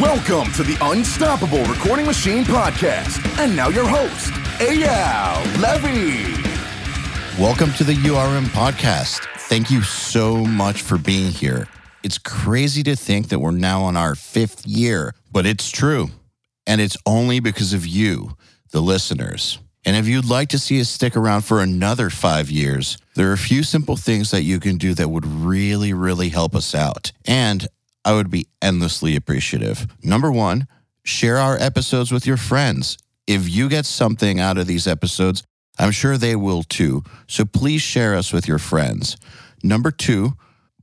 Welcome to the Unstoppable Recording Machine Podcast. And now your host, Eyal Levi. Welcome to the URM podcast. Thank you so much for being here. It's crazy to think that we're now on our fifth year, but it's true. And it's only because of you, the listeners. And if you'd like to see us stick around for another five years, there are a few simple things that you can do that would really, really help us out. And I would be endlessly appreciative. Number one, share our episodes with your friends. If you get something out of these episodes, I'm sure they will too. So please share us with your friends. Number two,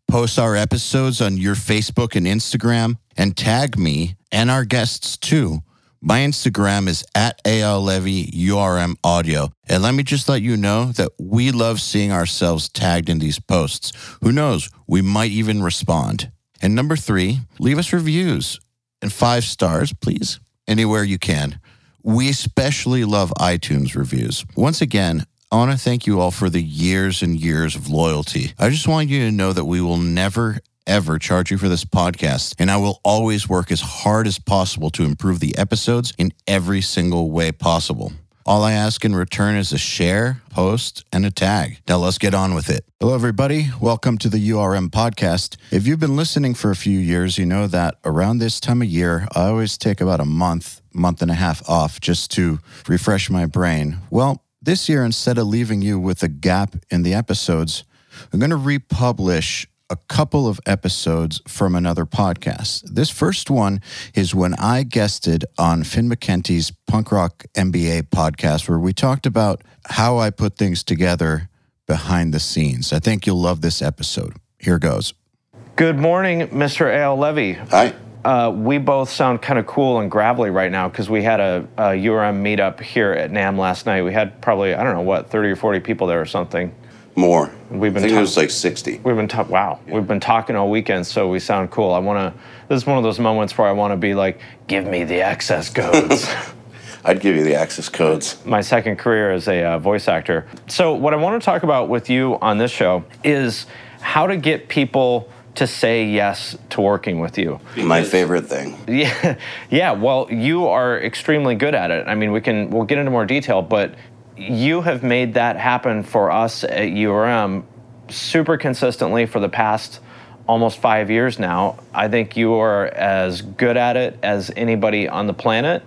post our episodes on your Facebook and Instagram and tag me and our guests too. My Instagram is at Eyal Levi URM Audio. And let me just let you know that we love seeing ourselves tagged in these posts. Who knows? We might even respond. And number three, leave us reviews and five stars, please, anywhere you can. We especially love iTunes reviews. Once again, I want to thank you all for the years and years of loyalty. I just want you to know that we will never, ever charge you for this podcast, and I will always work as hard as possible to improve the episodes in every single way possible. All I ask in return is a share, post, and a tag. Now let's get on with it. Hello, everybody. Welcome to the URM podcast. If you've been listening for a few years, you know that around this time of year, I always take about a month, month and a half off just to refresh my brain. Well, this year, instead of leaving you with a gap in the episodes, I'm going to republish a couple of episodes from another podcast. This first one is when I guested on Finn McKenty's Punk Rock MBA podcast, where we talked about how I put things together behind the scenes. I think you'll love this episode. Here goes. Good morning, Mr. Eyal Levi. Hi. Uh, we both sound kind of cool and gravelly right now because we had a, a URM meetup here at NAMM last night. We had probably, I don't know, what, 30 or 40 people there or something. More. We've been I think talk- it was like 60. We've been ta- wow. We've been talking all weekend, so we sound cool. I want to. This is one of those moments where I want to be like, "Give me the access codes." I'd give you the access codes. My second career as a uh, voice actor. So, what I want to talk about with you on this show is how to get people to say yes to working with you. My favorite thing. Yeah, yeah. Well, you are extremely good at it. I mean, we can we'll get into more detail, but you have made that happen for us at URM super consistently for the past almost five years now. I think you are as good at it as anybody on the planet.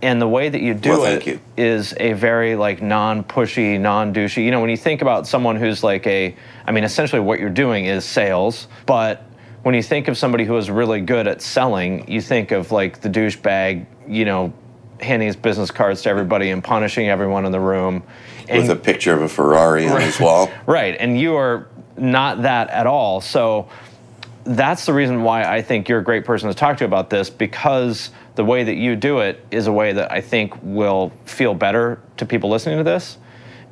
And the way that you do Well, it you. is a very like non-pushy, non-douchey. You know, when you think about someone who's like a, I mean, essentially what you're doing is sales, but when you think of somebody who is really good at selling, you think of like the douchebag, you know, handing his business cards to everybody and punishing everyone in the room. And With a picture of a Ferrari on his wall. Right, and you are not that at all. So that's the reason why I think you're a great person to talk to about this because the way that you do it is a way that I think will feel better to people listening to this.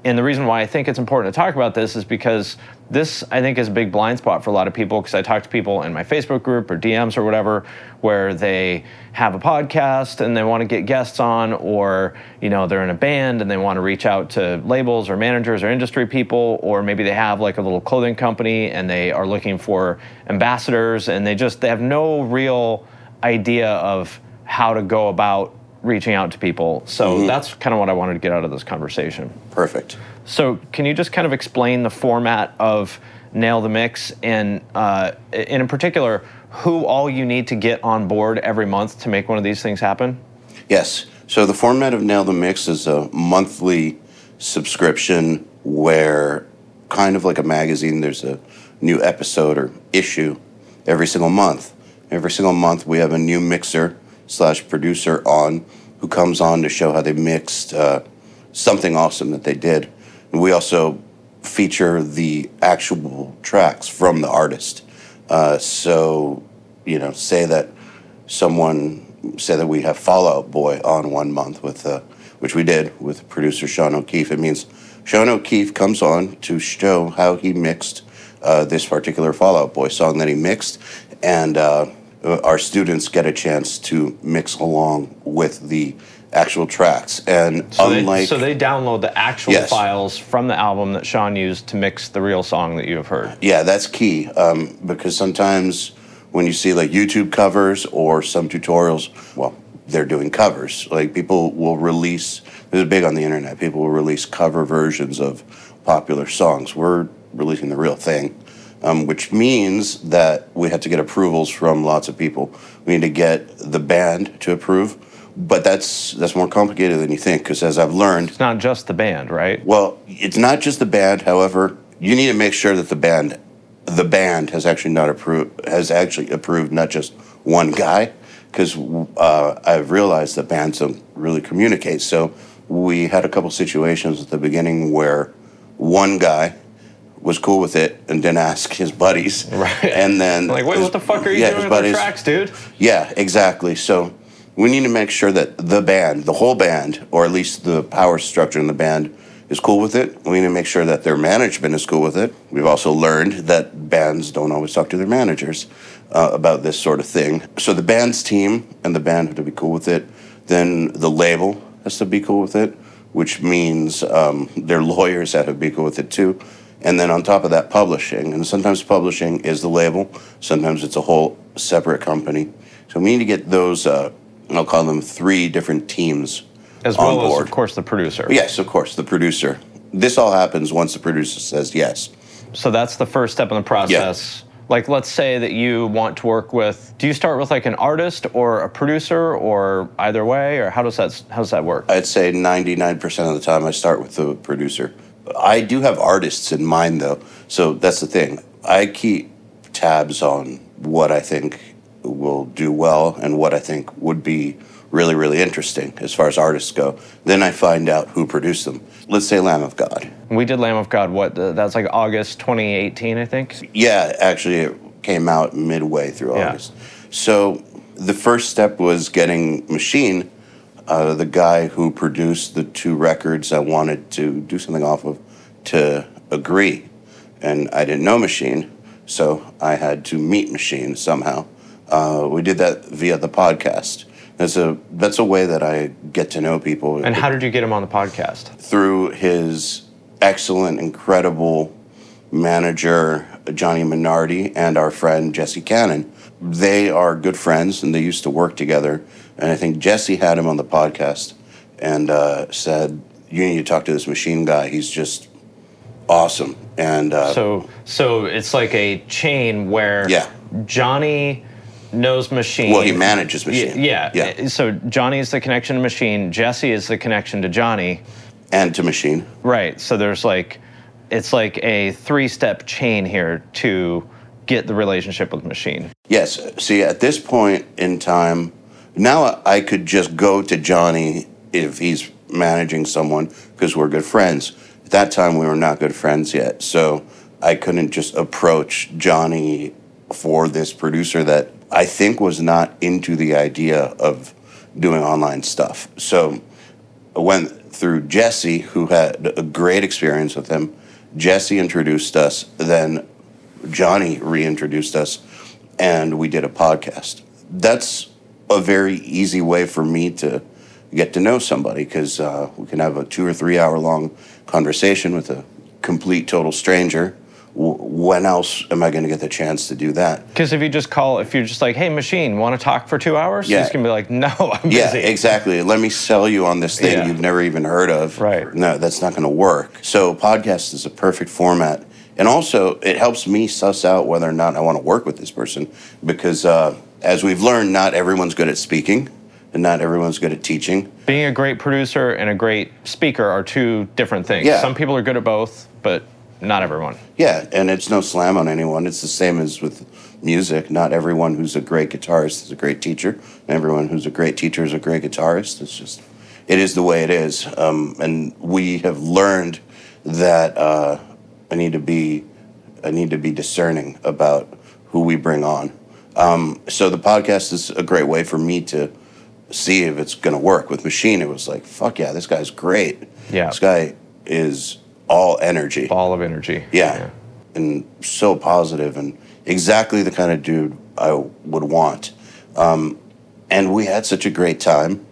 And the reason why I think it's important to talk about this is because this, I think, is a big blind spot for a lot of people. Because I talk to people in my Facebook group or DMs or whatever, where they have a podcast and they want to get guests on, or you know they're in a band and they want to reach out to labels or managers or industry people, or maybe they have like a little clothing company and they are looking for ambassadors, and they just they have no real idea of how to go about reaching out to people. So that's kind of what I wanted to get out of this conversation. Perfect. So, can you just kind of explain the format of Nail the Mix and, uh, and in particular, who all you need to get on board every month to make one of these things happen? Yes. So the format of Nail the Mix is a monthly subscription where, kind of like a magazine, there's a new episode or issue every single month. Every single month, we have a new mixer slash producer on who comes on to show how they mixed uh, something awesome that they did. And we also feature the actual tracks from the artist. Uh, so, you know, say that someone say that we have Fall Out Boy on one month with, uh, which we did with producer Sean O'Keefe. It means Sean O'Keefe comes on to show how he mixed uh, this particular Fall Out Boy song that he mixed, and uh, our students get a chance to mix along with the actual tracks. And So, unlike they, so they download the actual Yes. files from the album that Sean used to mix the real song that you have heard. Yeah, that's key um, because sometimes when you see like YouTube covers or some tutorials, well, they're doing covers. Like people will release, this is big on the internet, people will release cover versions of popular songs. We're releasing the real thing, um, which means that we have to get approvals from lots of people. We need to get the band to approve, but that's that's more complicated than you think. Because as I've learned, It's not just the band, right? well, it's not just the band. However, you need to make sure that the band, the band has actually not approved, has actually approved not just one guy, because uh, I've realized that bands don't really communicate. So we had a couple situations at the beginning where one guy was cool with it and didn't ask his buddies, Right. And then Like, wait, his- what the fuck are you yeah, doing with the buddies- tracks, dude? yeah, exactly. So we need to make sure that the band, the whole band, or at least the power structure in the band, is cool with it. We need to make sure that their management is cool with it. We've also learned that bands don't always talk to their managers uh, about this sort of thing. So the band's team and the band have to be cool with it. Then the label has to be cool with it, which means um, their lawyers have to be cool with it too. And then on top of that, publishing. And sometimes publishing is the label, sometimes it's a whole separate company. So we need to get those, uh, I'll call them three different teams As on well as, board. of course, the producer. Yes, of course, the producer. This all happens once the producer says yes. So that's the first step in the process. Like, let's say that you want to work with. Do you start with like an artist or a producer, or either way, or how does that how does that work? I'd say 99% of the time I start with the producer. I do have artists in mind though, so that's the thing. I keep tabs on what I think will do well and what I think would be really, really interesting as far as artists go. Then I find out who produced them. Let's say Lamb of God. We did Lamb of God. What? uh, That's like August 2018, I think. Yeah, actually, it came out midway through Yeah. August. So the first step was getting Machine, uh, the guy who produced the two records I wanted to do something off of, to agree. And I didn't know Machine, so I had to meet Machine somehow. Uh, we did that via the podcast. That's a that's a way that I get to know people And how did you get him on the podcast? through his excellent, incredible manager, Johnny Minardi, and our friend Jesse Cannon. They are good friends and they used to work together. And I think Jesse had him on the podcast and uh, said, You need to talk to this machine guy. He's just awesome. And uh, So, so it's like a chain where Yeah. Johnny knows Machine. well, he manages machine. Yeah, Yeah. So Johnny is the connection to Machine. Jesse is the connection to Johnny. And to machine. Right. So there's like, it's like a three-step chain here to get the relationship with Machine. Yes. See, at this point in time, now I could just go to Johnny if he's managing someone because we're good friends. At that time, we were not good friends yet. So I couldn't just approach Johnny for this producer that I think was not into the idea of doing online stuff. So I went through Jesse, who had a great experience with him. Jesse introduced us, then Johnny reintroduced us, and we did a podcast. That's a very easy way for me to get to know somebody because uh, we can have a two or three hour long conversation with a complete total stranger. When else am I going to get the chance to do that? Because if you just call, if you're just like, "Hey, Machine, want to talk for two hours?" Yeah. He's gonna be like, "No, I'm Yeah, busy." exactly. Let me sell you on this thing Yeah. you've never even heard of. Right. No, that's not going to work. So, podcast is a perfect format. And also, it helps me suss out whether or not I want to work with this person because, uh, as we've learned, not everyone's good at speaking and not everyone's good at teaching. Being a great producer and a great speaker are two different things. Yeah. Some people are good at both, but not everyone. Yeah, and it's no slam on anyone. It's the same as with music. Not everyone who's a great guitarist is a great teacher. Everyone who's a great teacher is a great guitarist. It's just, it is the way it is. Um, and we have learned that uh, I need to be, I need to be discerning about who we bring on. Um, so the podcast is a great way for me to see if it's going to work. With Machine, it was like, fuck yeah, this guy's great. Yeah. This guy is all energy Ball of energy. yeah. and so positive and exactly the kind of dude I would want. Um, and we had such a great time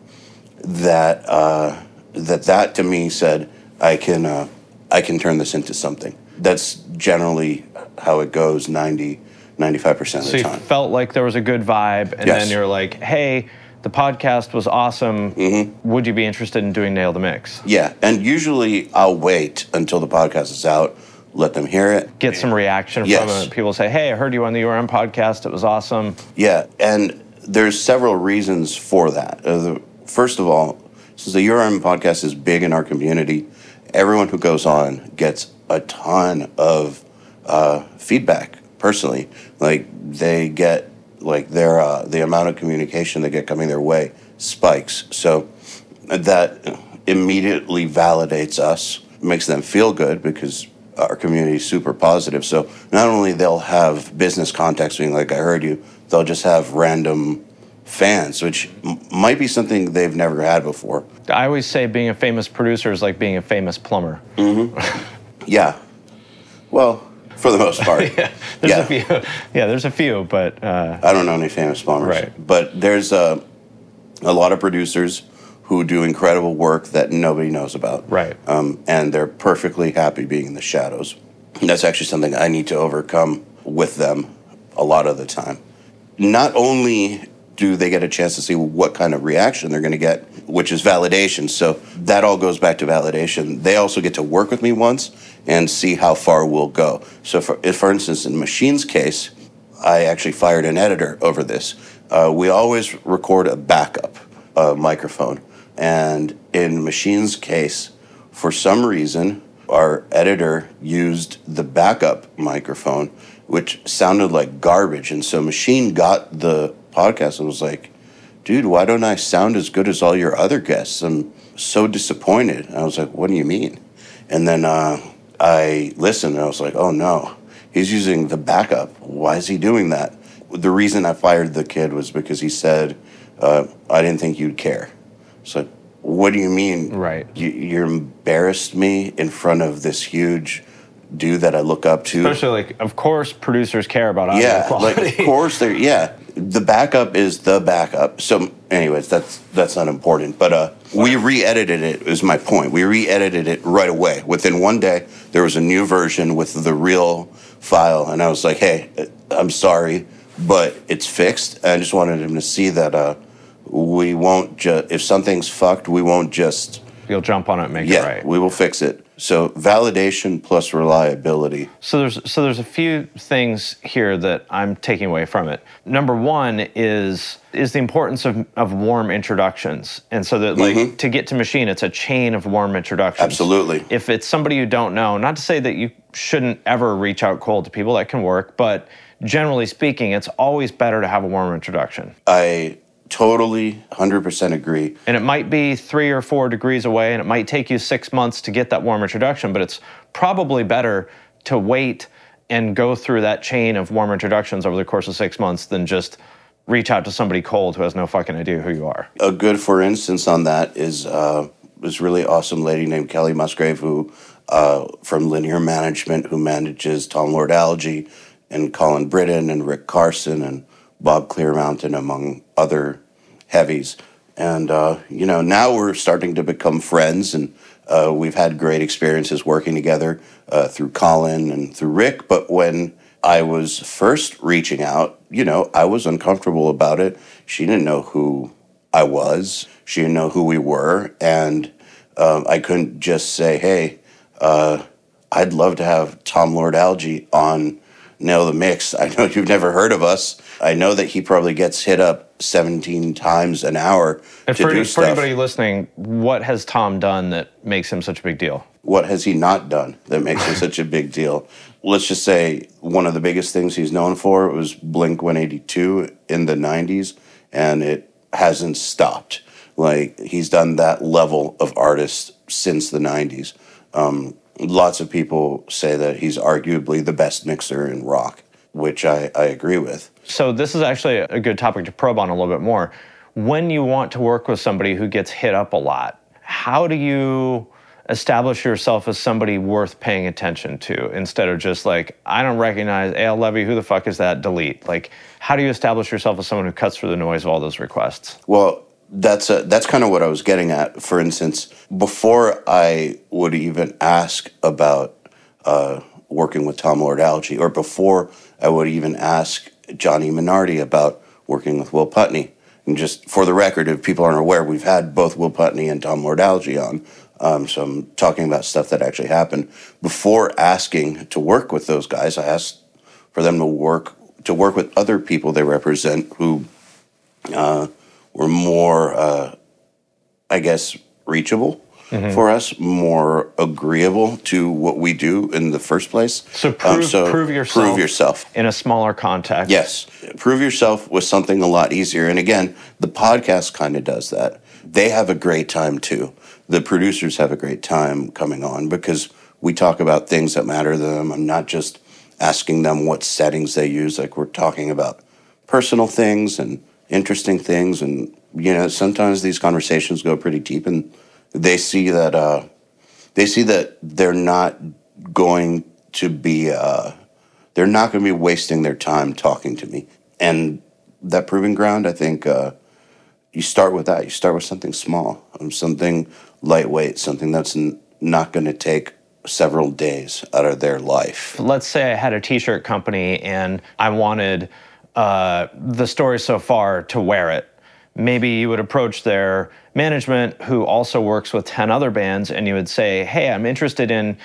that uh, that that to me said I can uh, I can turn this into something. That's generally how it goes 90 95% of So the you time. felt like there was a good vibe, and Yes. then you're like, hey, the podcast was awesome. Mm-hmm. Would you be interested in doing Nail the Mix? Yeah, and usually I'll wait until the podcast is out, let them hear it. Get some reaction Yes. from it. People say, hey, I heard you on the URM podcast. It was awesome. Yeah, and there's several reasons for that. Uh, first of all, since the URM podcast is big in our community, everyone who goes on gets a ton of uh, feedback personally. Like they get like their uh, the amount of communication they get coming their way spikes. So that immediately validates us, makes them feel good because our community is super positive. So not only they'll have business contacts being like, I heard you, they'll just have random fans, which m- might be something they've never had before. I always say being a famous producer is like being a famous plumber. Yeah. Well, for the most part. yeah, There's Yeah. a few. Yeah, there's a few, but uh, I don't know any famous plumbers, Right. but there's a, a lot of producers who do incredible work that nobody knows about. Right. Um, and they're perfectly happy being in the shadows. And that's actually something I need to overcome with them a lot of the time. Not only do they get a chance to see what kind of reaction they're going to get, which is validation. So that all goes back to validation. They also get to work with me once and see how far we'll go. So, for, if, for instance, in Machine's case, I actually fired an editor over this. Uh, we always record a backup uh, microphone. And in Machine's case, for some reason, our editor used the backup microphone, which sounded like garbage. And so Machine got the podcast and was like, dude, why don't I sound as good as all your other guests? I'm so disappointed. And I was like, what do you mean? And then uh, I listened and I was like, oh no, he's using the backup. Why is he doing that? The reason I fired the kid was because he said, uh, I didn't think you'd care. So, what do you mean? Right. You, you embarrassed me in front of this huge dude that I look up to. especially like, of course, producers care about audio Yeah, quality. like of course they're yeah. The backup is the backup. So, anyways, that's that's not important. But uh, we re-edited it. Is my point. We re-edited it right away. Within one day, there was a new version with the real file, and I was like, "Hey, I'm sorry, but it's fixed." I just wanted him to see that uh, we won't just if something's fucked, we won't just You'll jump on it and make yeah, it right. we will fix it. So validation plus reliability. So there's so there's a few things here that I'm taking away from it. Number one is is the importance of, of warm introductions, and so that like to get to machine, it's a chain of warm introductions. Mm-hmm. Absolutely. If it's somebody you don't know, not to say that you shouldn't ever reach out cold to people, that can work, but generally speaking, it's always better to have a warm introduction. I totally 100% agree. And it might be three or four degrees away, and it might take you six months to get that warm introduction, but it's probably better to wait and go through that chain of warm introductions over the course of six months than just reach out to somebody cold who has no fucking idea who you are. A good for instance on that is uh, this really awesome lady named Kelly Musgrave who uh, from Linear Management who manages Tom Lord-Alge and Colin Brittain and Rick Carson and Bob Clearmountain among other heavies. And uh, you know now we're starting to become friends and uh, we've had great experiences working together uh, through Colin and through Rick. But when I was first reaching out, you know, I was uncomfortable about it. She didn't know who I was. She didn't know who we were, and um, I couldn't just say, "Hey, uh, I'd love to have Tom Lord-Alge on Nail the Mix." I know you've never heard of us. I know that he probably gets hit up 17 times an hour And to for, do for anybody listening, what has Tom done that makes him such a big deal? what has he not done that makes him such a big deal? Let's just say one of the biggest things he's known for was Blink 182 in the 90s, and it hasn't stopped. Like, he's done that level of artist since the 90s. Um, lots of people say that he's arguably the best mixer in rock, which I, I agree with. So this is actually a good topic to probe on a little bit more. When you want to work with somebody who gets hit up a lot, how do you establish yourself as somebody worth paying attention to instead of just like, I don't recognize Eyal Levi, who the fuck is that? Delete. Like, how do you establish yourself as someone who cuts through the noise of all those requests? Well, that's a, that's kind of what I was getting at. For instance, before I would even ask about uh, working with Tom Lord-Alge, or before I would even ask Johnny Minardi about working with Will Putney. And just for the record, if people aren't aware, we've had both Will Putney and Tom Lord-Alge on. Um, so I'm talking about stuff that actually happened. Before asking to work with those guys, I asked for them to work to work with other people they represent who uh, were more, uh, I guess, reachable Mm-hmm. for us, more agreeable to what we do in the first place. So Um, prove, prove yourself. Prove yourself. in a smaller context. Yes. Prove yourself with something a lot easier. And again, the podcast kind of does that. They have a great time too. The producers have a great time coming on because we talk about things that matter to them. I'm not just asking them what settings they use, like we're talking about personal things and interesting things. And, you know, sometimes these conversations go pretty deep and they see that, uh, they see that they're not going to be, uh, they're not going to be wasting their time talking to me. And that proving ground, I think, uh, you start with that. You start with something small, um, something lightweight, something that's n- not going to take several days out of their life. let's say I had a t-shirt company and I wanted uh, the story so far to wear it. Maybe you would approach their management who also works with 10 other bands and you would say, hey, I'm interested in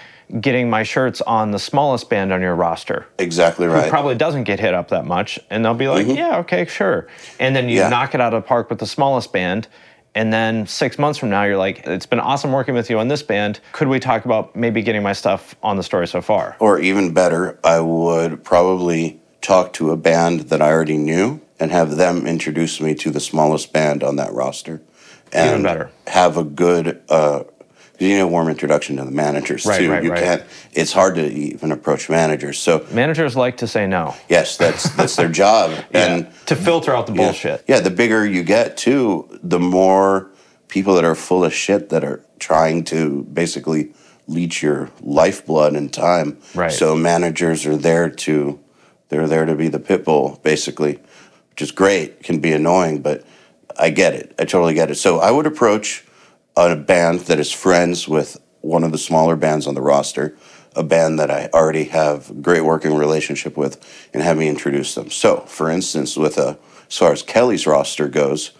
getting my shirts on the smallest band on your roster. Exactly right. Mm-hmm. probably doesn't get hit up that much. And they'll be like, yeah, okay, sure. And then you Yeah. knock it out of the park with the smallest band. And then six months from now, you're like, it's been awesome working with you on this band. Could we talk about maybe getting my stuff on the story so far? Or even better, I would probably talk to a band that I already knew and have them introduce me to the smallest band on that roster. And Even better. Have a good, uh, you know, warm introduction to the managers Right, too. right, you right. can't. It's hard to even approach managers. So Managers like to say no. yes, that's that's their job. And to filter out the Yeah. bullshit. Yeah, the bigger you get too, the more people that are full of shit that are trying to basically leech your lifeblood and time. Right. So managers are there to they're there to be the pit bull, basically, which is great. Can be annoying, but I get it. I totally get it. So I would approach a band that is friends with one of the smaller bands on the roster, a band that I already have a great working relationship with, and have me introduce them. So, for instance, with a, as far as Kelly's roster goes,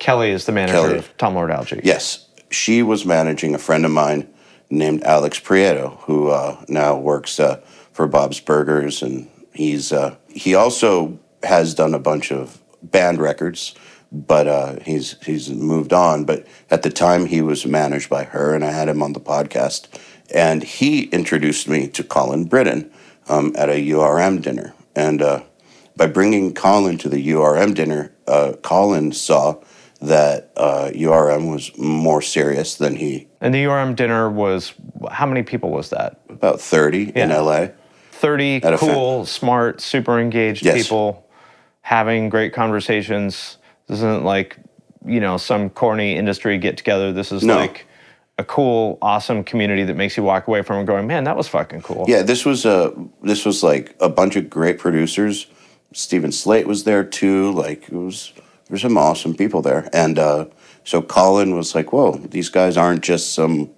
Kelly is the manager Kelly. of Tom Lord Alge. yes, she was managing a friend of mine named Alex Prieto, who uh, now works uh, for Bob's Burgers, and he's uh, he also has done a bunch of band records, but uh, he's he's moved on. But at the time, he was managed by her, and I had him on the podcast, and he introduced me to Colin Brittain um, at a URM dinner, and. Uh, by bringing Colin to the URM dinner, uh, Colin saw that uh, URM was more serious than he, And the URM dinner was, how many people was that? about 30 in LA. 30 At a fa- cool, smart, super engaged Yes. people having great conversations. This isn't like, you know, some corny industry get together. This is No. like a cool, awesome community that makes you walk away from it going, man, that was fucking cool. Yeah, this was a this was like a bunch of great producers. Steven Slate was there too. Like it was there's some awesome people there, and uh, so Colin was like, "Whoa, these guys aren't just some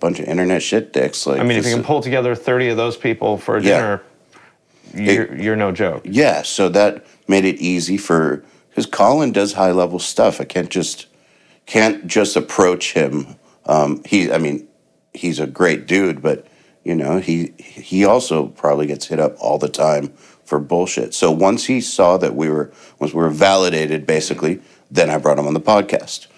bunch of internet shit dicks." Like I mean, if you can pull together 30 of those people for a Yeah. dinner, you're, you're no joke. Yeah, so that made it easy for because Colin does high level stuff. I can't just can't just approach him. Um, he, I mean, he's a great dude, but you know, he he also probably gets hit up all the time for bullshit. So once he saw that we were once we were validated, basically, then I brought him on the podcast.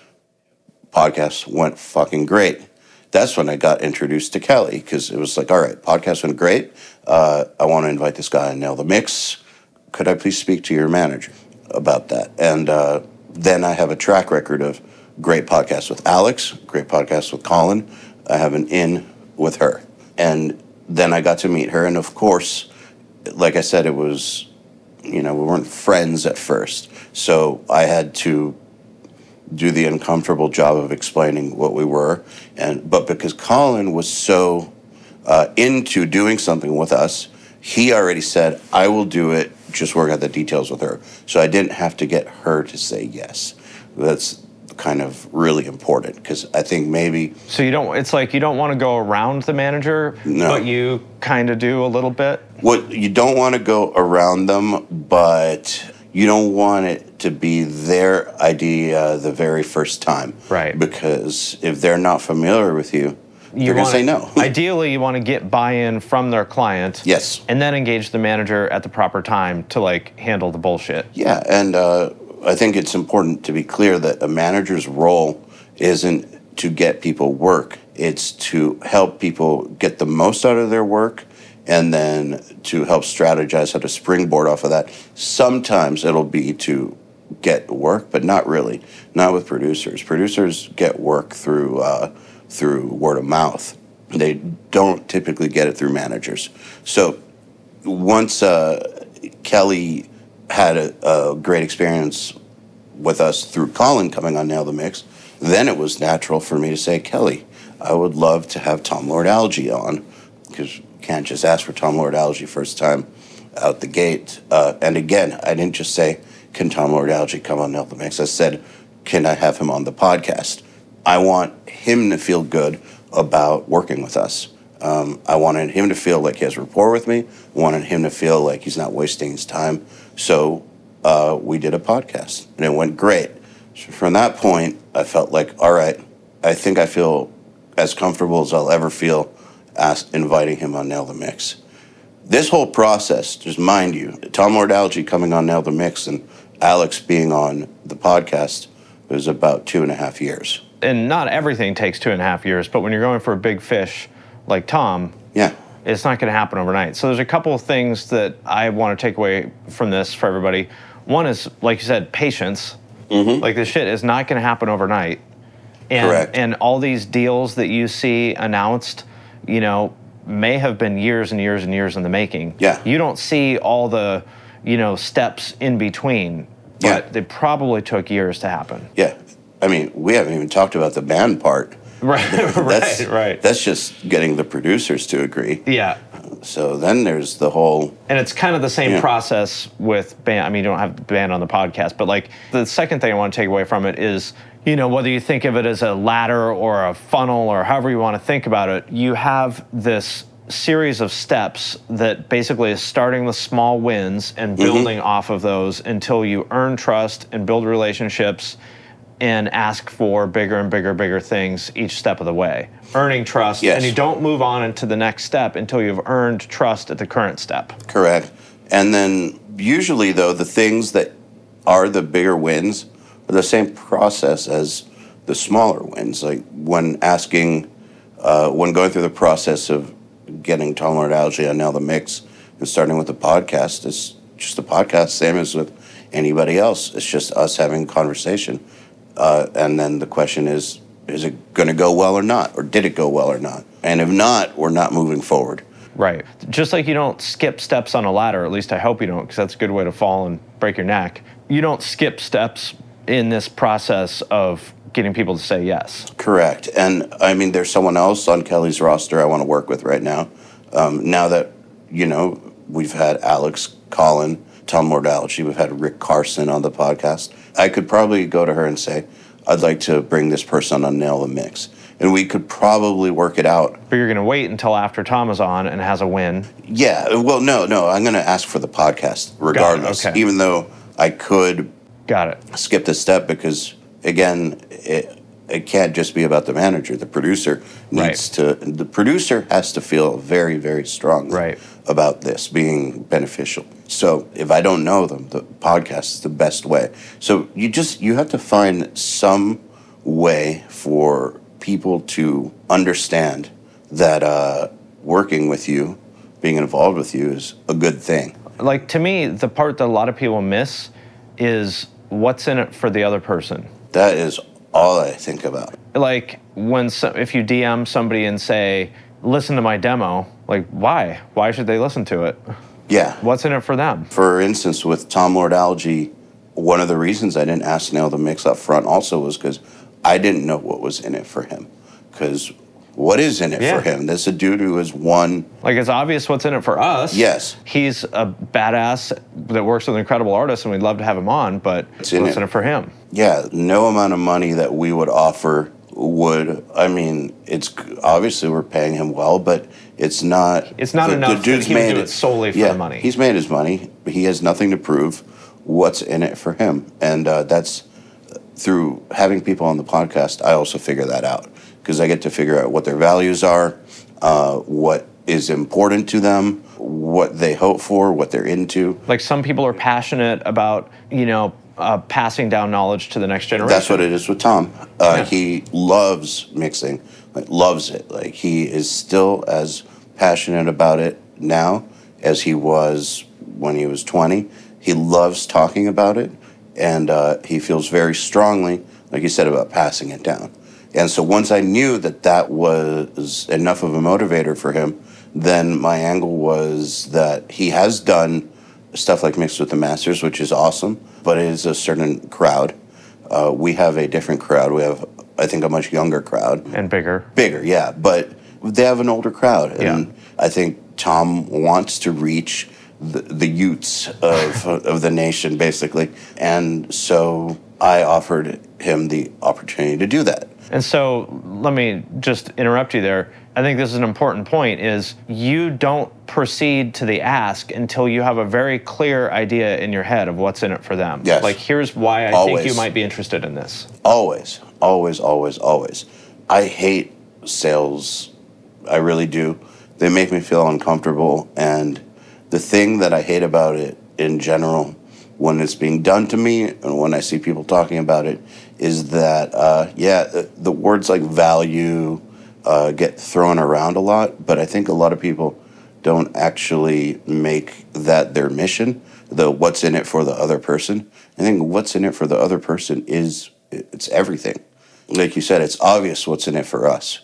Podcast went fucking great. That's when I got introduced to Kelly because it was like, all right, podcast went great. Uh, I want to invite this guy and nail the mix. Could I please speak to your manager about that? And uh, then I have a track record of great podcasts with Alex, great podcasts with Colin. I have an in with her. And then I got to meet her. And of course, like I said, it was, you know, we weren't friends at first. So I had to do the uncomfortable job of explaining what we were. And but because Colin was so uh, into doing something with us, he already said, "I will do it. Just work out the details with her." So I didn't have to get her to say yes. That's kind of really important because I think maybe So you don't. It's like you don't want to go around the manager, No. but you kind of do a little bit. what you don't want to go around them, but you don't want it to be their idea the very first time. Right. Because if they're not familiar with you, You they're going to say no. ideally, you want to get buy-in from their client. Yes. And then engage the manager at the proper time to like handle the bullshit. Yeah, and uh, I think it's important to be clear that a manager's role isn't to get people work, it's to help people get the most out of their work and then to help strategize how to springboard off of that. Sometimes it'll be to get work, but not really. Not with producers. Producers get work through uh, through word of mouth. They don't typically get it through managers. So once uh, Kelly had a, a great experience with us through Colin coming on Nail the Mix, then it was natural for me to say, Kelly, I would love to have Tom Lord-Alge on because can't just ask for Tom Lord-Alge first time out the gate. Uh, and again, I didn't just say, can Tom Lord-Alge come on Nail the Mix? I said, can I have him on the podcast? I want him to feel good about working with us. Um, I wanted him to feel like he has rapport with me. I wanted him to feel like he's not wasting his time. So uh, we did a podcast, and it went great. So from that point, I felt like, all right, I think I feel as comfortable as I'll ever feel inviting him on Nail the Mix. This whole process, just mind you, Tom Lord-Alge coming on Nail the Mix and Alex being on the podcast was about two and a half years. And not everything takes two and a half years, but when you're going for a big fish like Tom, Yeah. it's not going to happen overnight. So there's a couple of things that I want to take away from this for everybody. One is, like you said, patience. Mm-hmm. Like this shit is not going to happen overnight. And, Correct. And all these deals that you see announced, you know, may have been years and years and years in the making. Yeah. You don't see all the, you know, steps in between, but Yeah. they probably took years to happen. Yeah. I mean, we haven't even talked about the band part. Right. That's, right. Right. That's just getting the producers to agree. yeah. So then there's the whole And it's kind of the same process with band. I mean, you don't have the band on the podcast, but like the second thing I want to take away from it is, you know, whether you think of it as a ladder or a funnel or however you want to think about it, you have this series of steps that basically is starting with small wins and Mm-hmm. building off of those until you earn trust and build relationships and ask for bigger and bigger, bigger things each step of the way. Earning trust, Yes. and you don't move on into the next step until you've earned trust at the current step. correct. And then usually, though, the things that are the bigger wins are the same process as the smaller wins. Like when asking, uh, when going through the process of getting Lord-Alge on Nail the Mix and starting with the podcast, it's just a podcast, same as with anybody else. It's just us having conversation. Uh, and then the question is, is it going to go well or not? Or did it go well or not? And if not, we're not moving forward. Right. Just like you don't skip steps on a ladder, at least I hope you don't, because that's a good way to fall and break your neck. You don't skip steps in this process of getting people to say yes. Correct. And I mean, there's someone else on Kelly's roster I want to work with right now. Um, now that, you know, we've had Alex, Colin, Tom Lord-Alge, we've had Rick Carson on the podcast, I could probably go to her and say, I'd like to bring this person on Nail the Mix. And we could probably work it out. But you're going to wait until after Tom is on and has a win. Yeah. Well, no, no, I'm going to ask for the podcast regardless, okay. even though I could Got it. skip this step because again it, it can't just be about the manager. The producer needs to the producer has to feel very very strongly Right. about this being beneficial. So if i don't know them the podcast is the best way. So you just you have to find some way for people to understand that uh, working with you being involved with you is a good thing. Like to me, the part that a lot of people miss is what's in it for the other person. That is all i think about like when so, if you DM somebody and say, "Listen to my demo," like why? Why should they listen to it? yeah What's in it for them? For instance, with Tom Lord-Alge, one of the reasons I didn't ask Nail the Mix up front also was because I didn't know what was in it for him. Because what is in it Yeah. for him? This is a dude who has won. Like it's obvious what's in it for us. Yes. he's a badass that works with incredible artists, and we'd love to have him on. But What's in it? in it for him? Yeah, no amount of money that we would offer would. I mean, it's obviously we're paying him well, but it's not. It's not enough that he would do it solely for yeah, the money. He's made his money. He has nothing to prove. What's in it for him? And uh, that's through having people on the podcast. I also figure that out because I get to figure out what their values are, uh, what is important to them, what they hope for, what they're into. Like some people are passionate about, you know, uh, passing down knowledge to the next generation. That's what it is with Tom. Uh, Yeah. He loves mixing, like loves it. Like he is still as passionate about it now as he was when he was 20. He loves talking about it, and uh, he feels very strongly, like you said, about passing it down. And so once I knew that that was enough of a motivator for him, then my angle was that he has done stuff like Mix with the Masters, which is awesome, but it is a certain crowd. Uh, we have a different crowd. We have, I think, a much younger crowd. and bigger. Bigger, yeah, but they have an older crowd. And Yeah. I think Tom wants to reach the, the youths of, of the nation, basically. And so I offered him the opportunity to do that. And so let me just interrupt you there. I think this is an important point is you don't proceed to the ask until you have a very clear idea in your head of what's in it for them. Yes. Like here's why I think you might be interested in this. Always, always, always, always. I hate sales. I really do. They make me feel uncomfortable. And the thing that I hate about it in general, when it's being done to me and when I see people talking about it, is that, uh, yeah, the, the words like value uh, get thrown around a lot. But I think a lot of people don't actually make that their mission, the what's in it for the other person. I think what's in it for the other person is it's everything. Like you said, it's obvious what's in it for us.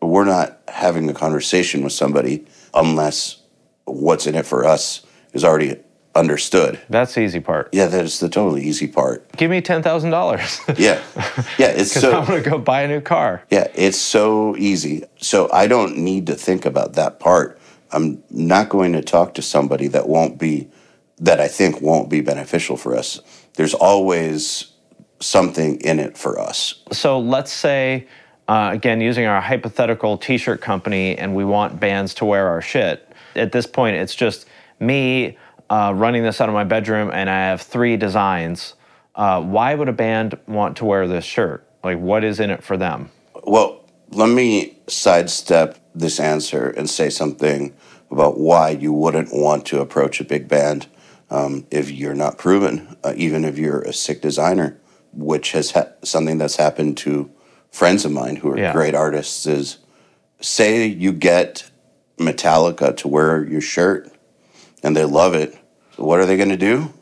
But we're not having a conversation with somebody unless what's in it for us is already understood. That's the easy part. Yeah, that is the totally easy part. Give me ten thousand dollars. Yeah. Yeah, it's so I'm gonna go buy a new car. Yeah, it's so easy. So I don't need to think about that part. I'm not going to talk to somebody that won't be, that I think won't be beneficial for us. There's always something in it for us. So let's say, uh, again, using our hypothetical T-shirt company, and we want bands to wear our shit. At this point, it's just me uh, running this out of my bedroom, and I have three designs. Uh, why would a band want to wear this shirt? Like, what is in it for them? Well, let me sidestep this answer and say something about why you wouldn't want to approach a big band um, if you're not proven, uh, even if you're a sick designer, which has ha- something that's happened to friends of mine who are Yeah. great artists. Is say you get Metallica to wear your shirt and they love it. What are they going to do?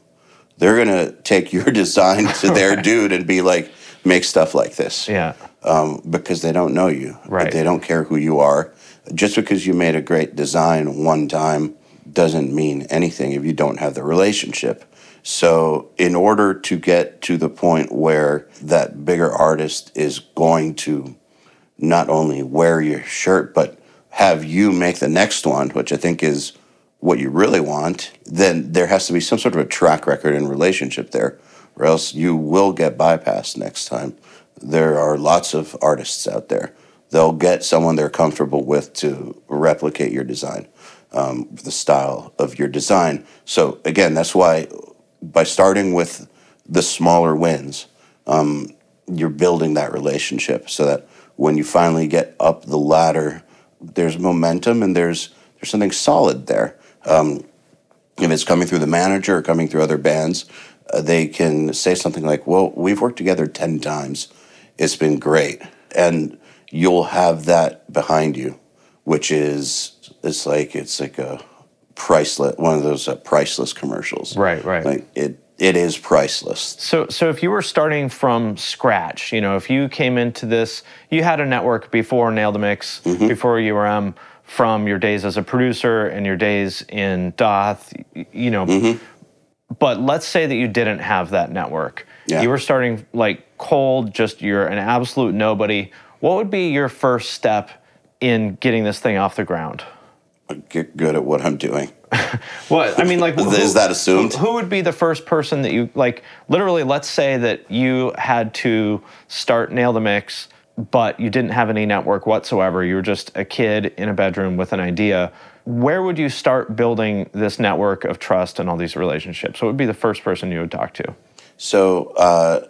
They're going to take your design to their dude and be like, make stuff like this Yeah, um, because they don't know you. Right. They don't care who you are. Just because you made a great design one time doesn't mean anything if you don't have the relationship. So, in order to get to the point where that bigger artist is going to not only wear your shirt, but have you make the next one, which I think is what you really want, then there has to be some sort of a track record and relationship there, or else you will get bypassed next time. There are lots of artists out there. They'll get someone they're comfortable with to replicate your design, um, the style of your design. So, again, that's why by starting with the smaller wins, um, you're building that relationship so that when you finally get up the ladder, there's momentum and there's there's something solid there. Um, if it's coming through the manager or coming through other bands, uh, they can say something like, "Well, we've worked together ten times. It's been great," and you'll have that behind you, which is it's like it's like a priceless one of those uh, priceless commercials. Right, right. Like it it is priceless. So, so if you were starting from scratch, you know, if you came into this, you had a network before Nail the Mix, Mm-hmm. before URM, from your days as a producer and your days in Dååth, you know. Mm-hmm. But let's say that you didn't have that network. Yeah. You were starting like cold, just you're an absolute nobody. What would be your first step in getting this thing off the ground? get good at what I'm doing. What I mean, like, Is that assumed? Who, who would be the first person that you like? Literally, let's say that you had to start nail the mix, but you didn't have any network whatsoever. You were just a kid in a bedroom with an idea. Where would you start building this network of trust and all these relationships? What would be the first person you would talk to? So uh,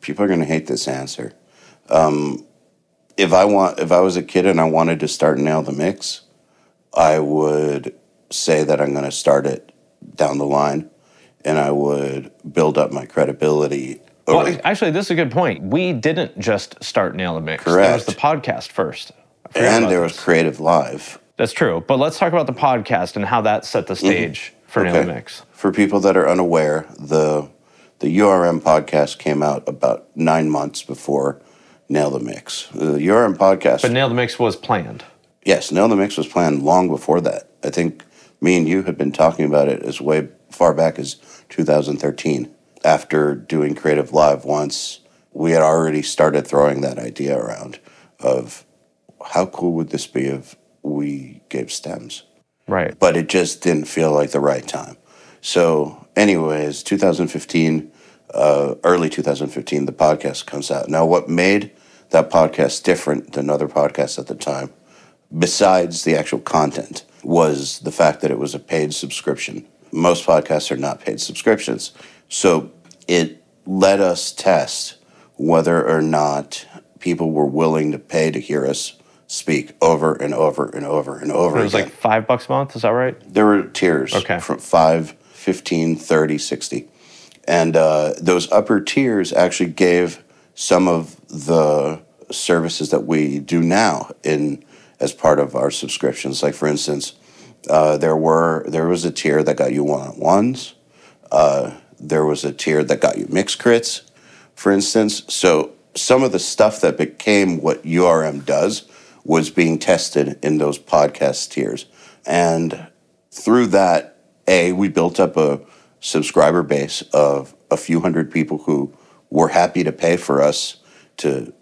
people are going to hate this answer. Um, if I want, if I was a kid and I wanted to start nail the mix, I would say that I'm going to start it down the line, and I would build up my credibility. Well, actually, this is a good point. We didn't just start nail the mix. Correct. There was the podcast first. And there was Creative Live. That's true. But let's talk about the podcast and how that set the stage for Nail the Mm-hmm. Okay. Mix. For people that are unaware, the the URM podcast came out about nine months before Nail the Mix. The URM podcast, But Nail the Mix was planned. yes, Nail the Mix was planned long before that. I think me and you had been talking about it as way far back as 2013. After doing Creative Live once, we had already started throwing that idea around of how cool would this be if we gave stems? Right. but it just didn't feel like the right time. So, anyways, 2015, uh, early 2015, the podcast comes out. Now, what made that podcast different than other podcasts at the time, besides the actual content, was the fact that it was a paid subscription. Most podcasts are not paid subscriptions. So, it let us test whether or not people were willing to pay to hear us speak over and over and over and over It was again like five bucks a month. Is that right? there were tiers Okay. from 5 15 30 60 and uh, those upper tiers actually gave some of the services that we do now in as part of our subscriptions like for instance uh, there were there was a tier that got you one-on-ones uh, there was a tier that got you mixed crits for instance so some of the stuff that became what urm does was being tested in those podcast tiers and through that, A, we built up a subscriber base of a few hundred people who were happy to pay for us to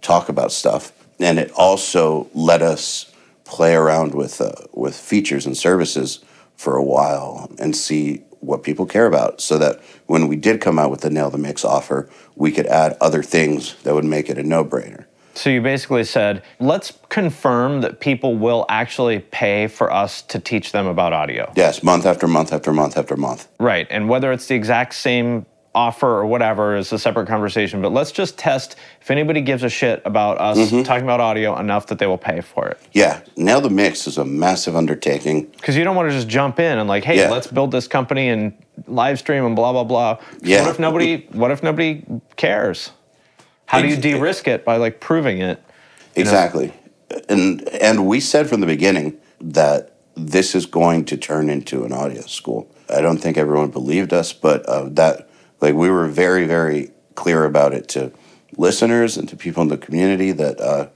talk about stuff. And it also let us play around with, uh, with features and services for a while and see what people care about so that when we did come out with the Nail the Mix offer, we could add other things that would make it a no brainer. So you basically said, let's confirm that people will actually pay for us to teach them about audio. Yes, month after month after month after month. Right. And whether it's the exact same offer or whatever is a separate conversation. But let's just test if anybody gives a shit about us Mm-hmm. talking about audio enough that they will pay for it. Yeah, Nail the Mix is a massive undertaking. Because you don't want to just jump in and like, hey, Yeah. let's build this company and live stream and blah blah blah. Yeah. What if nobody? What if nobody cares? How do you de-risk it by like proving it? Exactly. And and we said from the beginning that this is going to turn into an audio school. I don't think everyone believed us, but uh, that like we were very very clear about it to listeners and to people in the community that uh,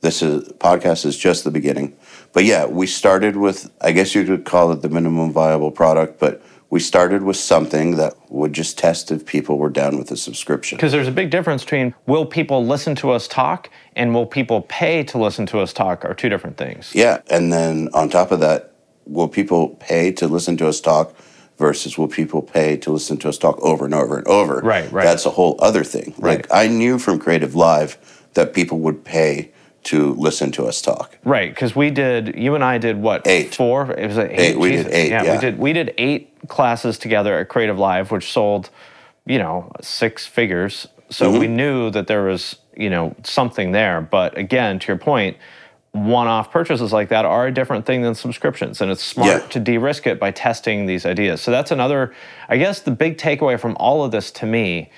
this is podcast is just the beginning. But yeah, we started with I guess you could call it the minimum viable product, but we started with something that would just test if people were down with the subscription. Because there's a big difference between will people listen to us talk and will people pay to listen to us talk are two different things. Yeah, and then on top of that, will people pay to listen to us talk versus will people pay to listen to us talk over and over and over? Right, right. That's a whole other thing. Right. Like I knew from Creative Live that people would pay to listen to us talk. Right, because we did. You and I did what? Eight. Four. It was like eight. Eight, we did eight, Yeah, yeah. we did. We did eight classes together at Creative Live, which sold, you know, six figures. So Mm-hmm. we knew that there was, you know, something there. But again, to your point, one-off purchases like that are a different thing than subscriptions, and it's smart Yeah. to de-risk it by testing these ideas. So that's another. I guess the big takeaway from all of this to me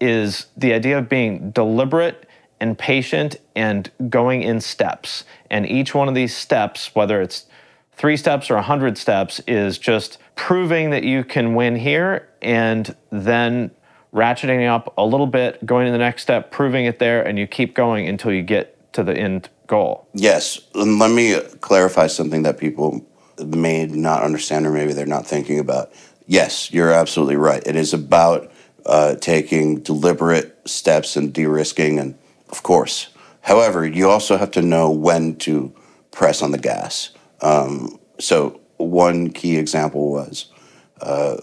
is the idea of being deliberate and patient and going in steps. And each one of these steps, whether it's three steps or a 100 steps, is just proving that you can win here and then ratcheting up a little bit, going to the next step, proving it there, and you keep going until you get to the end goal. Yes, let me clarify something that people may not understand or maybe they're not thinking about. Yes, you're absolutely right. It is about uh, taking deliberate steps and de-risking, and of course. However, you also have to know when to press on the gas. Um, so one key example was uh,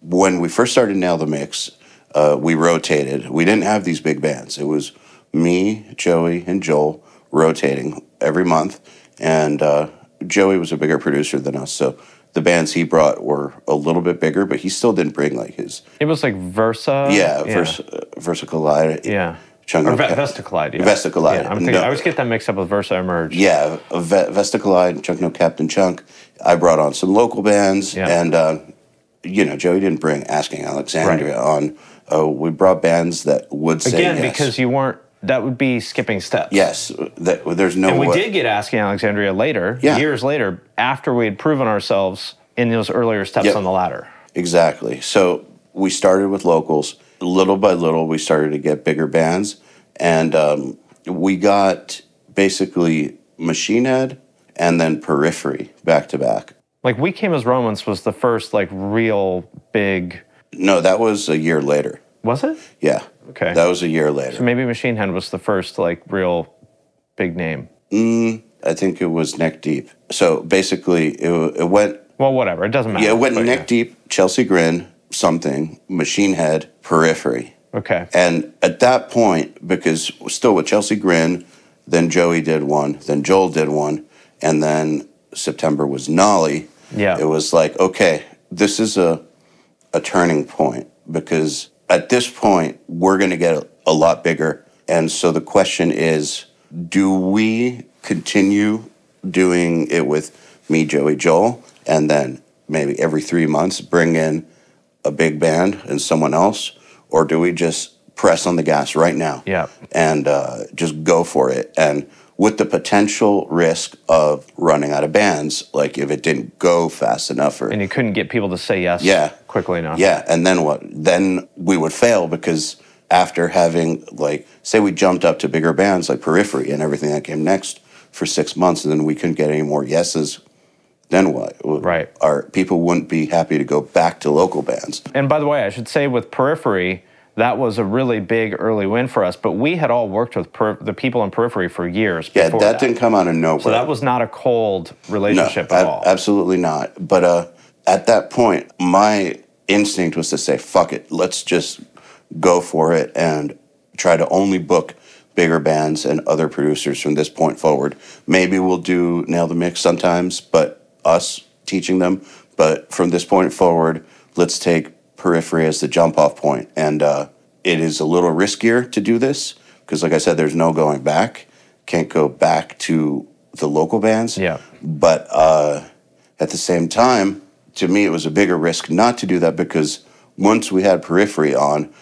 when we first started Nail the Mix, uh, we rotated. We didn't have these big bands. It was me, Joey, and Joel rotating every month, and uh, Joey was a bigger producer than us, so the bands he brought were a little bit bigger, but he still didn't bring like his It was like Versa. yeah, Vers- uh, Versa Collide. Yeah. Chung Or Cap- Vesta Collide. Yeah. Vesta Collide. Yeah, I'm thinking, No. I always get that mixed up with Versa Emerge. Yeah, Ve- Vesta Collide, Chunk No Captain Chunk. I brought on some local bands, Yeah. and uh, you know, Joey didn't bring Asking Alexandria on. Uh, we brought bands that would say Again, yes. because you weren't, that would be skipping steps. yes, that there's no And we way. did get Asking Alexandria later, Yeah. years later, after we had proven ourselves in those earlier steps Yep. on the ladder. Exactly. So we started with locals. Little by little, we started to get bigger bands, and um, we got basically Machine Head and then Periphery back to back. Like We Came as Romans was the first like real big, No, that was a year later. was it? Yeah. Okay. That was a year later. So maybe Machine Head was the first like real big name. Mm, I think it was neck deep. So basically, it, it went Well, whatever. It doesn't matter. yeah, it went but neck deep. Chelsea Grin, something, Machine Head, Periphery, Okay. and at that point, because still with Chelsea Grin, then Joey did one, then Joel did one, and then September was Nolly. Yeah. it was like okay, this is a a turning point because at this point we're going to get a, lot bigger, and so the question is, do we continue doing it with me, Joey, Joel, and then maybe every three months bring in a big band and someone else, or do we just press on the gas right now? Yeah. and uh, just go for it. And with the potential risk of running out of bands, like if it didn't go fast enough, or and you couldn't get people to say yes Yeah. Quickly enough. yeah, and then what? Then we would fail because after having like, say, we jumped up to bigger bands like Periphery and everything that came next for six months, and then we couldn't get any more yeses. Then what? Right. Our people wouldn't be happy to go back to local bands. And by the way, I should say with Periphery, that was a really big early win for us. But we had all worked with per- the people in Periphery for years. Yeah, before that, didn't come out of nowhere. So that was not a cold no, relationship ab- at all. absolutely not. But uh, at that point, my instinct was to say, "Fuck it, let's just go for it and try to only book bigger bands and other producers from this point forward. Maybe we'll do nail the mix sometimes, but us teaching them. But from this point forward, let's take periphery as the jump off point. And uh, it is a little riskier to do this because, like I said, there's no going back. Can't go back to the local bands. Yeah. But uh, at the same time, to me, it was a bigger risk not to do that because once we had periphery on,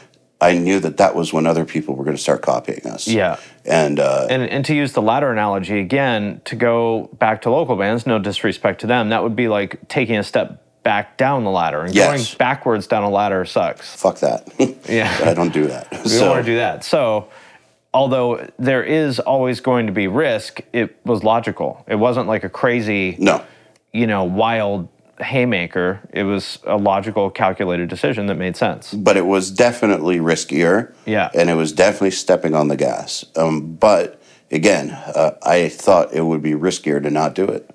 I knew that that was when other people were going to start copying us. Yeah. And, uh, and, and to use the ladder analogy again, to go back to local bands, no disrespect to them, that would be like taking a step back down the ladder. And Yes. going backwards down a ladder sucks. fuck that. Yeah. I don't do that. We don't want to do that. So, although there is always going to be risk, it was logical. It wasn't like a crazy, No. you know, wild haymaker. It was a logical, calculated decision that made sense. but it was definitely riskier. Yeah. And it was definitely stepping on the gas. Um, but again, uh, I thought it would be riskier to not do it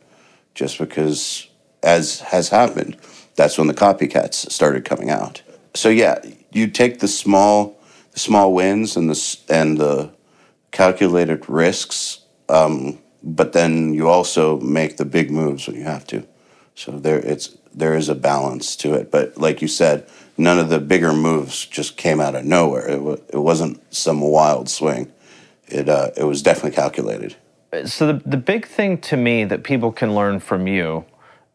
just because, as has happened, that's when the copycats started coming out. So yeah, you take the small, the small wins and the and the calculated risks, um, but then you also make the big moves when you have to. So there, it's there is a balance to it. But like you said, none of the bigger moves just came out of nowhere. It, it wasn't some wild swing. It uh, it was definitely calculated. so the, the big thing to me that people can learn from you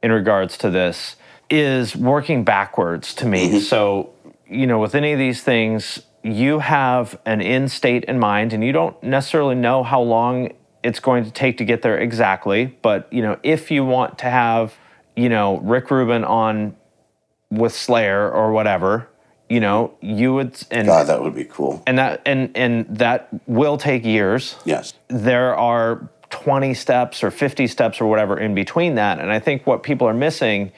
in regards to this is working backwards to me so you know with any of these things you have an end state in mind and you don't necessarily know how long it's going to take to get there exactly but you know if you want to have you know rick rubin on with slayer or whatever you know you would and God, that would be cool. and that and and that will take years Yes. there are 20 steps or 50 steps or whatever in between that. And I think what people are missing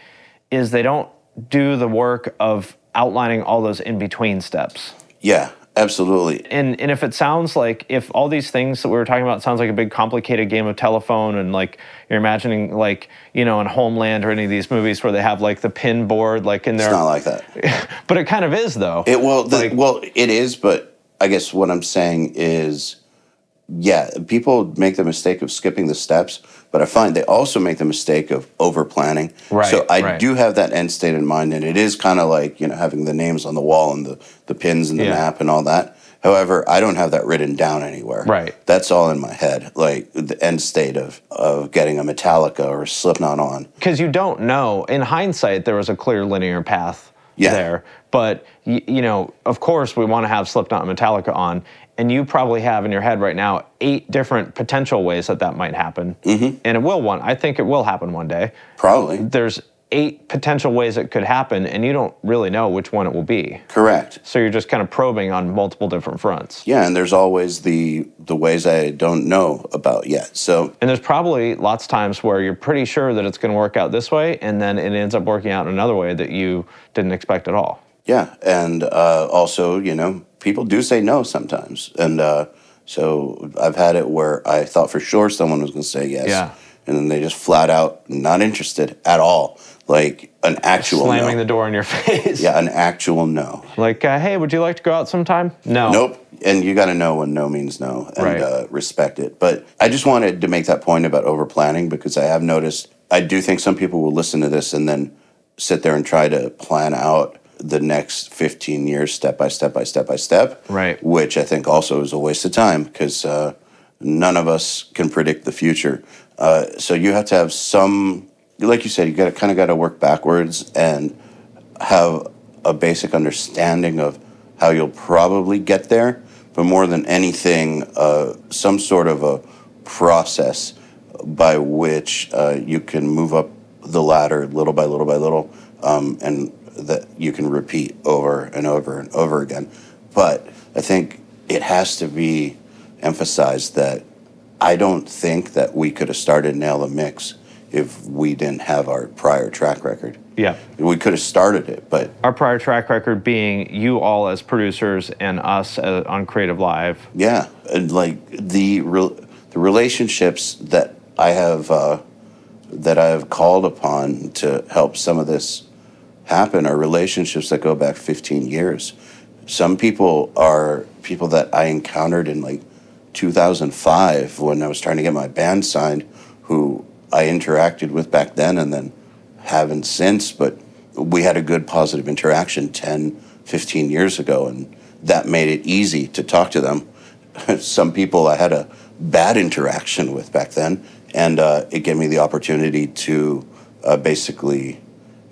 is they don't do the work of outlining all those in between steps. Yeah, Absolutely. and and if it sounds like if all these things that we were talking about sounds like a big complicated game of telephone and like you're imagining like you know in homeland or any of these movies where they have like the pin board like in It's there not like that. but it kind of is though It well, the, Like- well, it is, but I guess what I'm saying is, yeah, people make the mistake of skipping the steps, but I find they also make the mistake of over planning. Right, So I right. do have that end state in mind, and it is kind of like you know having the names on the wall and the the pins and the Yeah. map and all that. However, I don't have that written down anywhere. Right. That's all in my head, like the end state of of getting a Metallica or a Slipknot on. because you don't know. In hindsight, there was a clear linear path Yeah. there, but y- you know, of course, we want to have Slipknot and Metallica on, and you probably have in your head right now eight different potential ways that that might happen, mm-hmm. and it will one. I think it will happen one day. Probably There's eight potential ways it could happen, and you don't really know which one it will be. correct. So you're just kind of probing on multiple different fronts. Yeah, and there's always the the ways I don't know about yet. So And there's probably lots of times where you're pretty sure that it's going to work out this way, and then it ends up working out in another way that you didn't expect at all. Yeah, and uh, also, you know, people do say no sometimes, and uh, so I've had it where I thought for sure someone was going to say yes, Yeah. and then they just flat out not interested at all, like an actual Slamming no. the door in your face. Yeah, an actual no. Like, uh, hey, would you like to go out sometime? No. Nope. And you got to know when no means no and Right. uh, respect it. But I just wanted to make that point about over planning because I have noticed, I do think some people will listen to this and then sit there and try to plan out the next 15 years step by step by step by step. Right. Which I think also is a waste of time because uh, none of us can predict the future. Uh, so you have to have some, like you said, you got kind of got to work backwards and have a basic understanding of how you'll probably get there, but more than anything, uh, some sort of a process by which uh, you can move up the ladder little by little by little, um, and that you can repeat over and over and over again. But I think it has to be emphasized that I don't think that we could have started Nail the Mix if we didn't have our prior track record. Yeah. We could have started it, but Our prior track record being you all as producers and us uh on Creative Live. yeah, and like the re- the relationships that I have uh, that I have called upon to help some of this happen are relationships that go back 15 years. Some people are people that I encountered in like 2005 when I was trying to get my band signed, who I interacted with back then and then haven't since, but we had a good positive interaction 10, 15 years ago, and that made it easy to talk to them. Some people I had a bad interaction with back then, and uh, it gave me the opportunity to uh, basically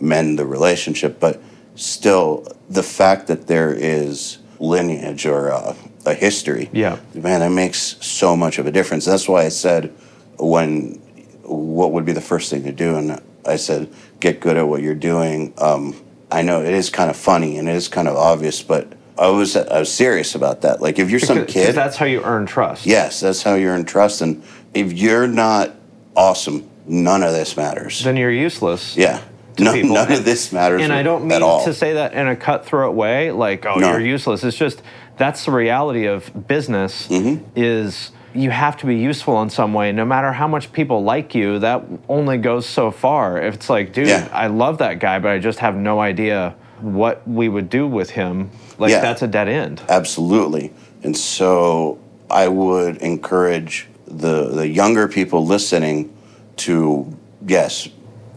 mend the relationship. But still, the fact that there is lineage or uh, a history, Yeah. man, that makes so much of a difference. That's why I said when what would be the first thing to do, and I said get good at what you're doing. Um, I know it is kind of funny and it is kind of obvious, but I was I was serious about that. Like if you're some kid, that's how you earn trust. yes, that's how you earn trust, and if you're not awesome, none of this matters. Then you're useless. yeah, none, people. none of this matters. And I don't mean to say that in a cutthroat way, like, oh, No. you're useless. It's just that's the reality of business Mm-hmm. is you have to be useful in some way. No matter how much people like you, that only goes so far. If it's like, dude, Yeah. I love that guy, but I just have no idea what we would do with him, like Yeah. that's a dead end. Absolutely. And so I would encourage the the younger people listening to yes,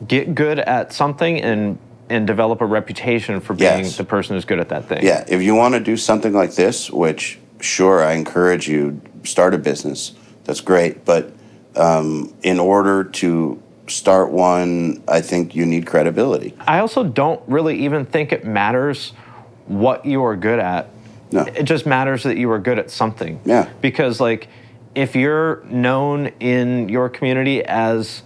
Get good at something and and develop a reputation for being Yes. the person who's good at that thing. yeah, if you want to do something like this, which sure I encourage you start a business. That's great, but um, in order to start one, I think you need credibility. I also don't really even think it matters what you are good at. No. It just matters that you are good at something. Yeah. Because like if you're known in your community as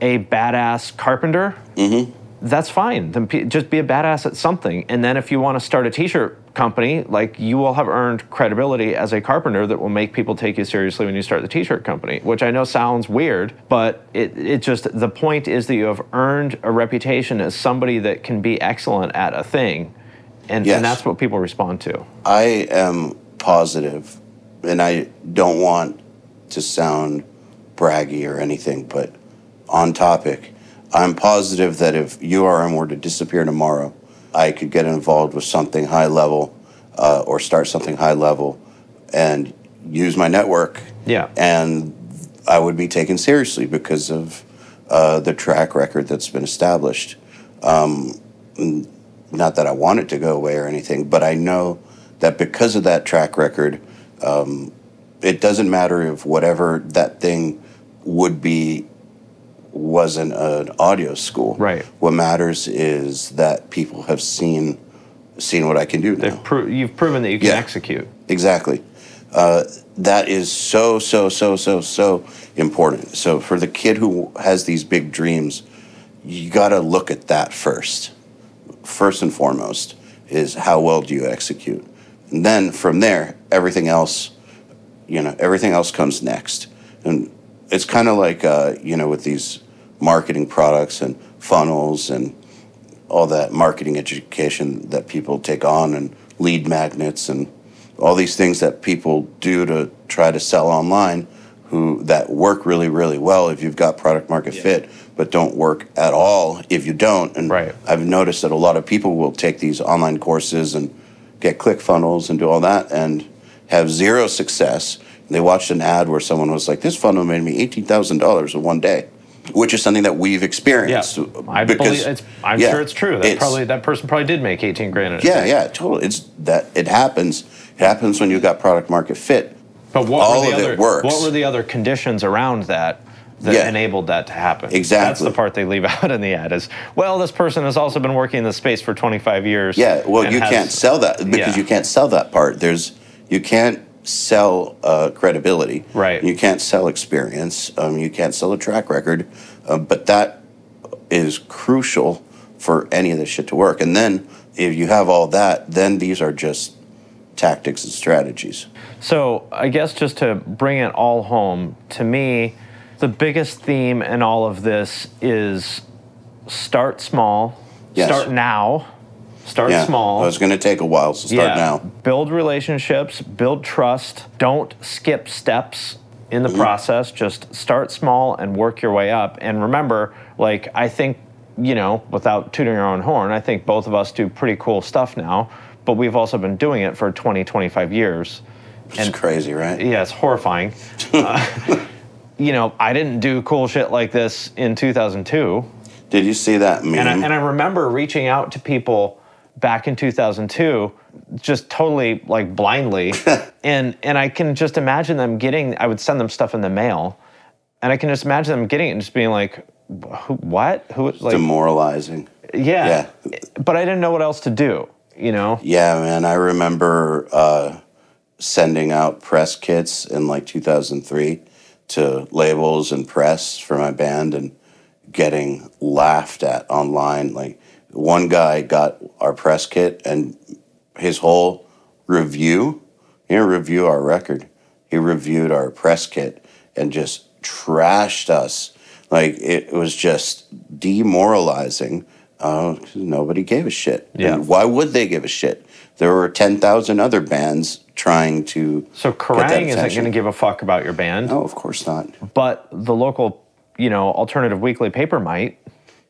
a badass carpenter, Mm-hmm. that's fine. Then just be a badass at something. And then if you want to start a t-shirt company, like you will have earned credibility as a carpenter that will make people take you seriously when you start the t-shirt company, which I know sounds weird, but it, it just the point is that you have earned a reputation as somebody that can be excellent at a thing. and, Yes. and that's what people respond to. I am positive, and I don't want to sound braggy or anything, but on topic, I'm positive that if URM were to disappear tomorrow, I could get involved with something high level uh, or start something high level and use my network. Yeah. And I would be taken seriously because of uh, the track record that's been established. Um, not that I want it to go away or anything, but I know that because of that track record, um, it doesn't matter if whatever that thing would be wasn't an audio school. Right. What matters is that people have seen seen what I can do now. Pro- you've proven that you can Yeah. execute. Exactly. Uh, that is so, so, so, so, so important. So for the kid who has these big dreams, you got to look at that first. First and foremost is how well do you execute? And then from there, everything else, you know, everything else comes next. And it's kind of like, uh, you know, with these marketing products and funnels and all that marketing education that people take on and lead magnets and all these things that people do to try to sell online who that work really really well if you've got product market fit but don't work at all if you don't. And Right. i've noticed that a lot of people will take these online courses and get click funnels and do all that and have zero success. They watched an ad where someone was like this funnel made me $18000 in one day which is something that we've Yeah, experienced I believe it's. I'm yeah, sure it's true. That it's- probably that person probably did make 18 grand. Yeah, day. yeah, totally. It's that it happens. It happens when you've got product market fit. But what all were the of other it works. what were the other conditions around that that Yeah. enabled that to happen? Exactly. That's the part they leave out in the ad is well, this person has also been working in this space for 25 years. Yeah, well, you has- can't sell that because Yeah. you can't sell that part. There's you can't sell uh, credibility. Right. You can't sell experience. Um, you can't sell a track record. Um, but that is crucial for any of this shit to work. And then if you have all that, then these are just tactics and strategies. So I guess just to bring it all home, to me, the biggest theme in all of this is start small, Yes. start now, start Yeah. small. It's going to take a while, so start now. Build relationships, build trust. Don't skip steps in Mm-hmm. the process. Just start small and work your way up. And remember, like, I think, you know, without tooting our own horn, I think both of us do pretty cool stuff now, but we've also been doing it for 20, 25 years. It's crazy, right? Yeah, it's horrifying. uh, you know, I didn't do cool shit like this in 2002. Did you see that meme? And I, and I remember reaching out to people back in 2002, just totally like blindly, and and I can just imagine them getting. I would send them stuff in the mail, and I can just imagine them getting it and just being like, Who, "What? Who?" Like, Demoralizing. Yeah. Yeah. But I didn't know what else to do. You know. Yeah, man. I remember uh, sending out press kits in like 2003 to labels and press for my band and getting laughed at online. Like one guy got our press kit and his whole review, he didn't review our record. He reviewed our press kit and just trashed us. Like it was just demoralizing. Uh, nobody gave a shit. Yeah. And why would they give a shit? There were 10,000 other bands trying to. So Kerrang isn't going to give a fuck about your band, No, of course not. but the local, you know, alternative weekly paper might.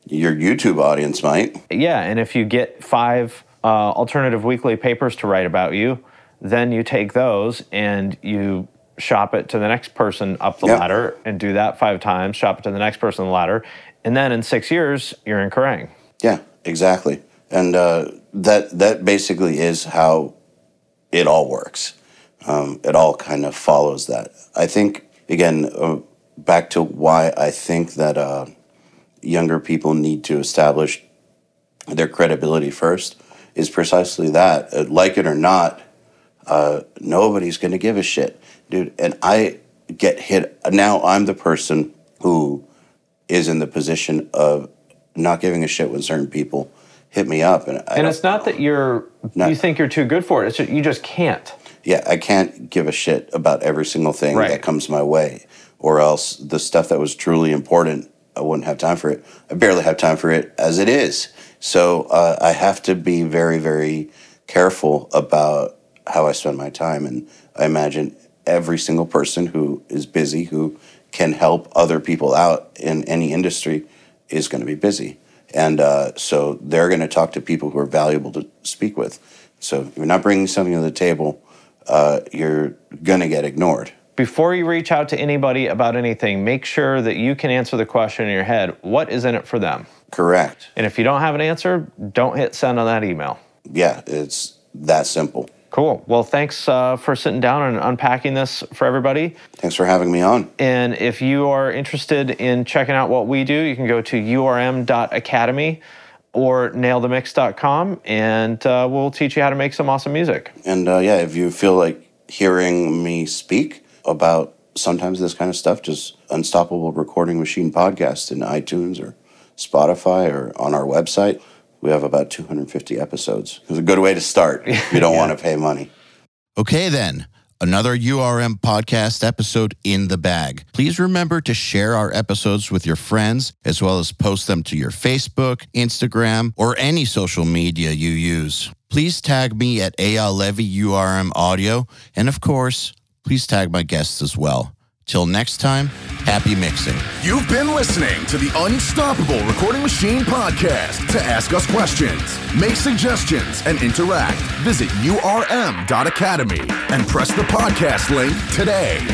Your YouTube audience might. Yeah, and if you get five uh, alternative weekly papers to write about you, then you take those and you shop it to the next person up the Yep. ladder and do that five times, shop it to the next person on the ladder, and then in six years, you're in Kerrang. Yeah, exactly. And uh, that that basically is how it all works. Um, it all kind of follows that. I think again, uh, back to why I think that uh, younger people need to establish their credibility first is precisely that. Uh, like it or not, uh, nobody's going to give a shit, dude. And I get hit now. I'm the person who is in the position of not giving a shit when certain people hit me up, and And it's not that you're No. you think you're too good for it; it's just, you just can't. yeah, I can't give a shit about every single thing Right. that comes my way, or else the stuff that was truly important, I wouldn't have time for it. I barely have time for it as it is, So uh, I have to be very, very careful about how I spend my time. And I imagine every single person who is busy, who can help other people out in any industry, is going to be busy. And uh, so they're going to talk to people who are valuable to speak with. So if you're not bringing something to the table, uh, you're going to get ignored. Before you reach out to anybody about anything, make sure that you can answer the question in your head what is in it for them? Correct. And if you don't have an answer, don't hit send on that email. Yeah, it's that simple. Cool. Well, thanks uh, for sitting down and unpacking this for everybody. Thanks for having me on. And if you are interested in checking out what we do, you can go to urm.academy or nailthemix.com and uh, we'll teach you how to make some awesome music. And uh, yeah, if you feel like hearing me speak about sometimes this kind of stuff, just Unstoppable Recording Machine podcast in iTunes or Spotify or on our website. We have about 250 episodes. It's a good way to start. if You don't Yeah. want to pay money. Okay, then. Another URM podcast episode in the bag. Please remember to share our episodes with your friends, as well as post them to your Facebook, Instagram, or any social media you use. Please tag me at Eyal Levi URM Audio. And of course, please tag my guests as well. Till next time, happy mixing. You've been listening to the Unstoppable Recording Machine podcast. To ask us questions, make suggestions, and interact, visit urm.academy and press the podcast link today.